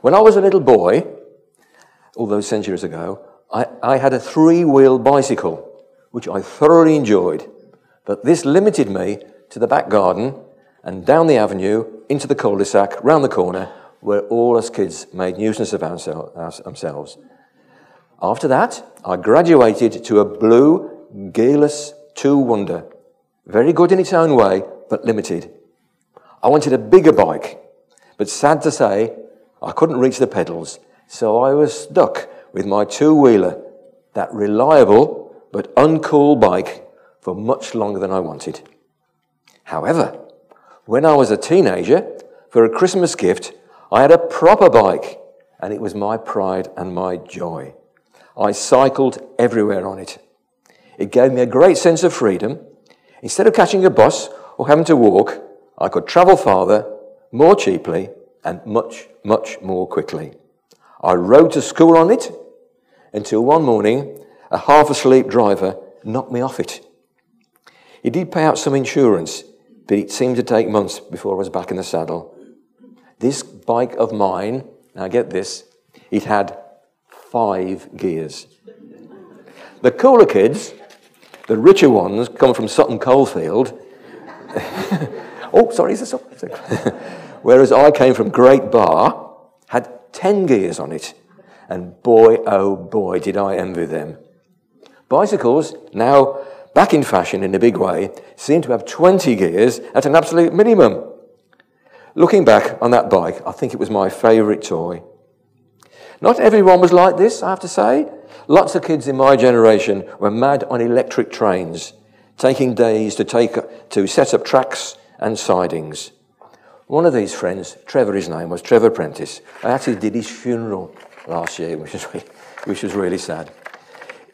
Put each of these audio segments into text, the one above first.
When I was a little boy, all those centuries ago, I, I had a three wheel bicycle, which I thoroughly enjoyed. But this limited me to the back garden and down the avenue into the cul de sac, round the corner, where all us kids made nuisance of ourselves. After that, I graduated to a blue gearless two wonder, very good in its own way, but limited. I wanted a bigger bike, but sad to say, I couldn't reach the pedals, so I was stuck with my two wheeler, that reliable but uncool bike, for much longer than I wanted. However, when I was a teenager, for a Christmas gift, I had a proper bike, and it was my pride and my joy. I cycled everywhere on it. It gave me a great sense of freedom. Instead of catching a bus or having to walk, I could travel farther, more cheaply, and much, much more quickly. I rode to school on it until one morning a half asleep driver knocked me off it. He did pay out some insurance, but it seemed to take months before I was back in the saddle. This bike of mine, now get this, it had five gears. The cooler kids, the richer ones, come from Sutton Coldfield. oh, sorry, is this up? Whereas I came from Great Barr, had 10 gears on it. And boy, oh boy, did I envy them. Bicycles, now back in fashion in a big way, seem to have 20 gears at an absolute minimum. Looking back on that bike, I think it was my favourite toy. Not everyone was like this, I have to say. Lots of kids in my generation were mad on electric trains, taking days to, take, to set up tracks and sidings. One of these friends, Trevor, his name was Trevor Prentice, I actually did his funeral last year, which was, really, which was really sad.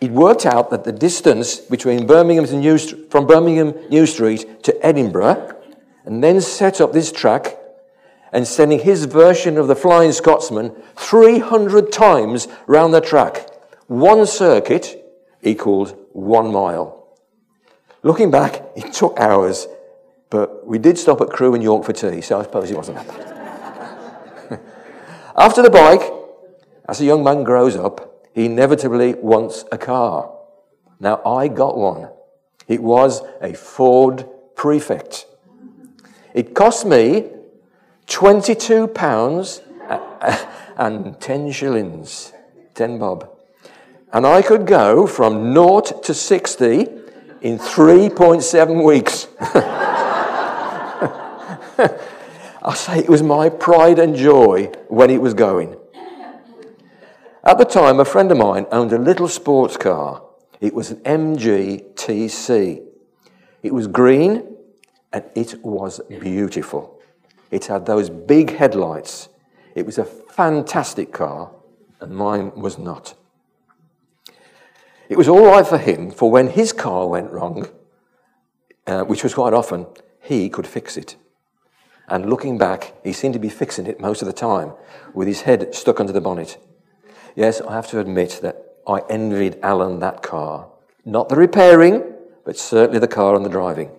It worked out that the distance between Birmingham New, from Birmingham New Street to Edinburgh, and then set up this track and sending his version of the Flying Scotsman 300 times round the track. One circuit equaled one mile. Looking back, it took hours, but we did stop at Crewe and York for tea, so I suppose it wasn't that bad. After the bike, as a young man grows up, he inevitably wants a car. Now, I got one. It was a Ford Prefect. It cost me £22 and 10 shillings, 10 bob. And I could go from naught to 60 in 3.7 weeks. I say it was my pride and joy when it was going. At the time, a friend of mine owned a little sports car. It was an MG TC. It was green and it was beautiful. It had those big headlights. It was a fantastic car, and mine was not. It was all right for him, for when his car went wrong, uh, which was quite often, he could fix it. And looking back, he seemed to be fixing it most of the time, with his head stuck under the bonnet. Yes, I have to admit that I envied Alan that car. Not the repairing, but certainly the car and the driving.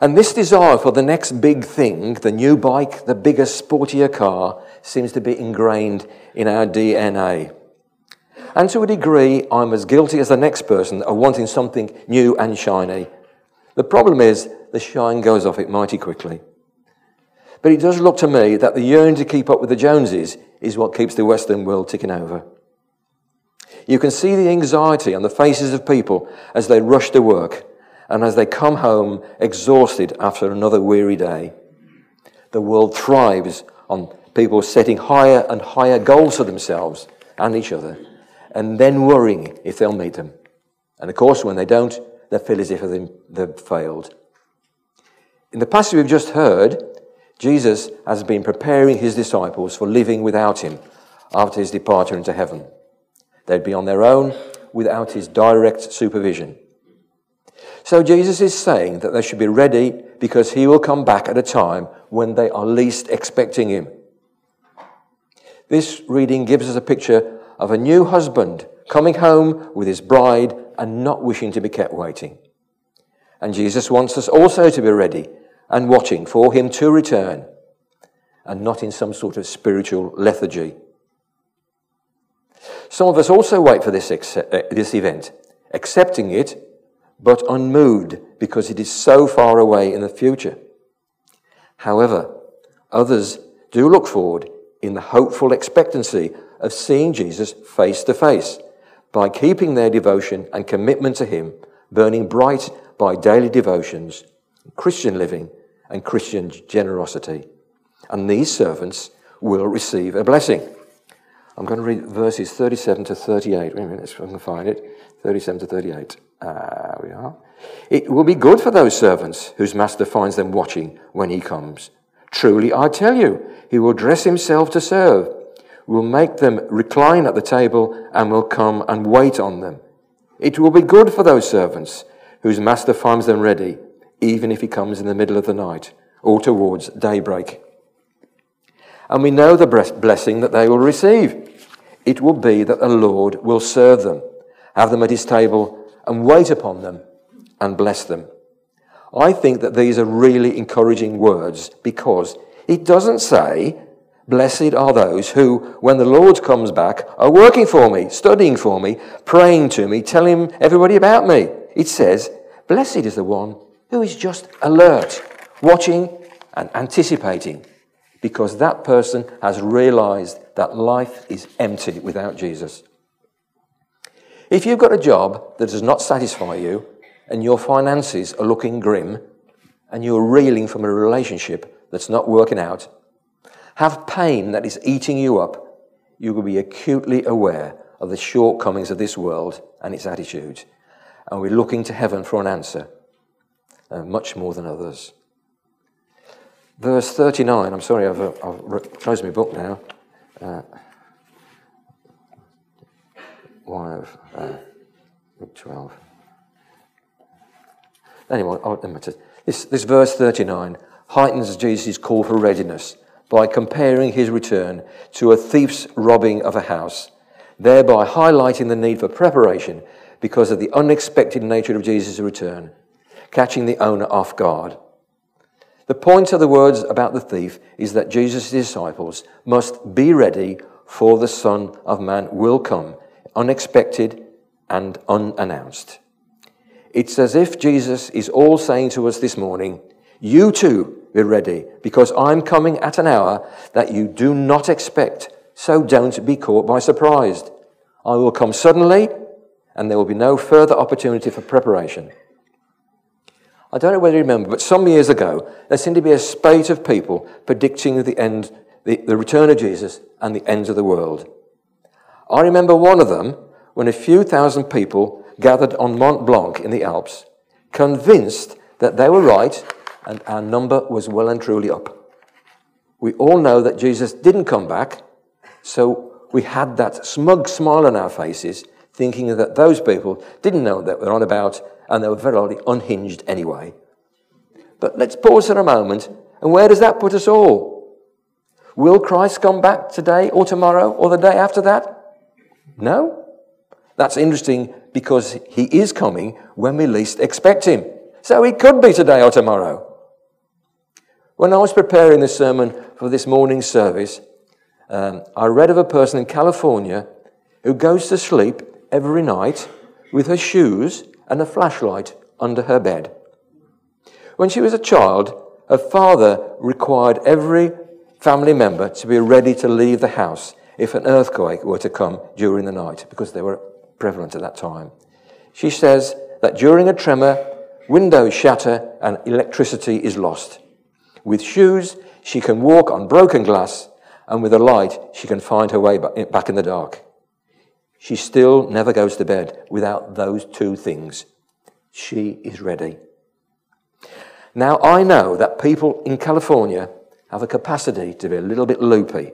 And this desire for the next big thing, the new bike, the bigger, sportier car, seems to be ingrained in our DNA. And to a degree, I'm as guilty as the next person of wanting something new and shiny. The problem is, the shine goes off it mighty quickly. But it does look to me that the yearning to keep up with the Joneses is what keeps the Western world ticking over. You can see the anxiety on the faces of people as they rush to work and as they come home exhausted after another weary day. The world thrives on people setting higher and higher goals for themselves and each other, and then worrying if they'll meet them. And of course, when they don't, they feel as if they've failed. In the passage we've just heard, Jesus has been preparing his disciples for living without him after his departure into heaven. They'd be on their own without his direct supervision. So Jesus is saying that they should be ready because he will come back at a time when they are least expecting him. This reading gives us a picture of a new husband coming home with his bride and not wishing to be kept waiting. And Jesus wants us also to be ready and watching for him to return. and not in some sort of spiritual lethargy. Some of us also wait for this, uh, this event, accepting it, but unmoved because it is so far away in the future. However, others do look forward in the hopeful expectancy of seeing Jesus face to face by keeping their devotion and commitment to Him burning bright by daily devotions, Christian living, and Christian generosity. And these servants will receive a blessing. I'm going to read verses 37 to 38. Wait a minute, if I can find it. 37 to 38. Ah, we are. It will be good for those servants whose master finds them watching when he comes. Truly, I tell you, he will dress himself to serve, will make them recline at the table, and will come and wait on them. It will be good for those servants whose master finds them ready, even if he comes in the middle of the night or towards daybreak. And we know the blessing that they will receive. It will be that the Lord will serve them, have them at his table, and wait upon them and bless them. I think that these are really encouraging words because it doesn't say, Blessed are those who, when the Lord comes back, are working for me, studying for me, praying to me, telling everybody about me. It says, Blessed is the one who is just alert, watching and anticipating, because that person has realized that life is empty without Jesus. If you've got a job that does not satisfy you, and your finances are looking grim, and you're reeling from a relationship that's not working out, have pain that is eating you up, you will be acutely aware of the shortcomings of this world and its attitudes. And we're looking to heaven for an answer, uh, much more than others. Verse 39, I'm sorry, I've, uh, I've closed my book now. Uh, why have uh, 12? Anyway, this, this verse 39 heightens Jesus' call for readiness by comparing his return to a thief's robbing of a house, thereby highlighting the need for preparation because of the unexpected nature of Jesus' return, catching the owner off guard. The point of the words about the thief is that Jesus' disciples must be ready for the Son of Man will come, unexpected and unannounced. It's as if Jesus is all saying to us this morning, You too be ready, because I'm coming at an hour that you do not expect, so don't be caught by surprise. I will come suddenly, and there will be no further opportunity for preparation. I don't know whether you remember, but some years ago, there seemed to be a spate of people predicting the end, the, the return of Jesus and the end of the world. I remember one of them when a few thousand people gathered on Mont Blanc in the Alps, convinced that they were right and our number was well and truly up. We all know that Jesus didn't come back, so we had that smug smile on our faces, thinking that those people didn't know what they were on about and they were very unhinged anyway. But let's pause for a moment, and where does that put us all? Will Christ come back today or tomorrow or the day after that? No. That's interesting because he is coming when we least expect him. So he could be today or tomorrow. When I was preparing the sermon for this morning's service, um, I read of a person in California who goes to sleep every night with her shoes and a flashlight under her bed. When she was a child, her father required every family member to be ready to leave the house if an earthquake were to come during the night, because they were prevalent at that time. She says that during a tremor, windows shatter and electricity is lost. With shoes, she can walk on broken glass, and with a light, she can find her way back in the dark. She still never goes to bed without those two things. She is ready. Now, I know that people in California have a capacity to be a little bit loopy.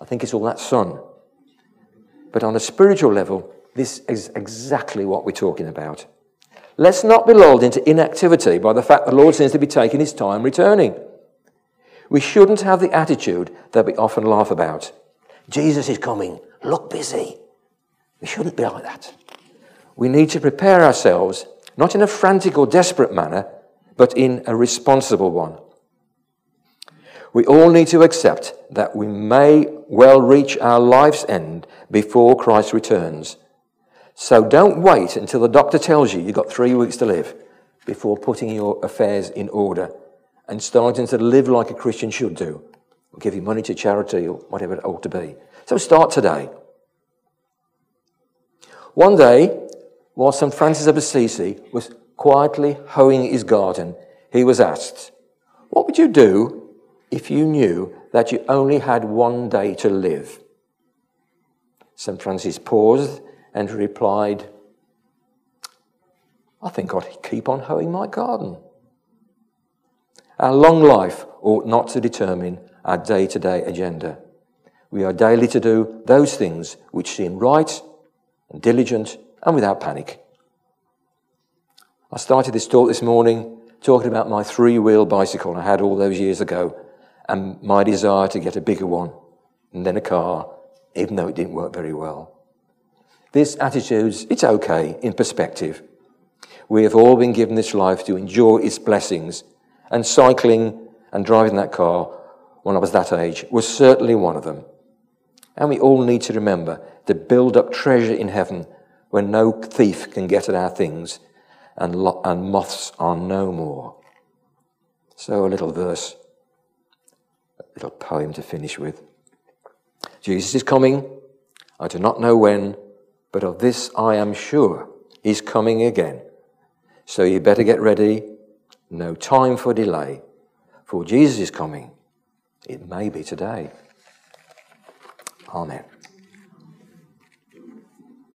I think it's all that sun. But on a spiritual level, this is exactly what we're talking about. Let's not be lulled into inactivity by the fact the Lord seems to be taking his time returning. We shouldn't have the attitude that we often laugh about. Jesus is coming. Look busy. We shouldn't be like that. We need to prepare ourselves, not in a frantic or desperate manner, but in a responsible one. We all need to accept that we may well reach our life's end before Christ returns. So don't wait until the doctor tells you you've got three weeks to live before putting your affairs in order and starting to live like a Christian should do. Or give your money to charity or whatever it ought to be. So start today. One day, while St. Francis of Assisi was quietly hoeing his garden, he was asked, What would you do if you knew that you only had one day to live? St. Francis paused and replied, I think I'd keep on hoeing my garden. Our long life ought not to determine our day to day agenda. We are daily to do those things which seem right and diligent and without panic. I started this talk this morning talking about my three wheel bicycle I had all those years ago and my desire to get a bigger one and then a car, even though it didn't work very well. This attitude, it's okay in perspective. We have all been given this life to enjoy its blessings, and cycling and driving that car when I was that age was certainly one of them. And we all need to remember to build up treasure in heaven where no thief can get at our things and, lo- and moths are no more. So, a little verse, a little poem to finish with. Jesus is coming. I do not know when, but of this I am sure. He's coming again. So you better get ready. No time for delay. For Jesus is coming. It may be today. Amen.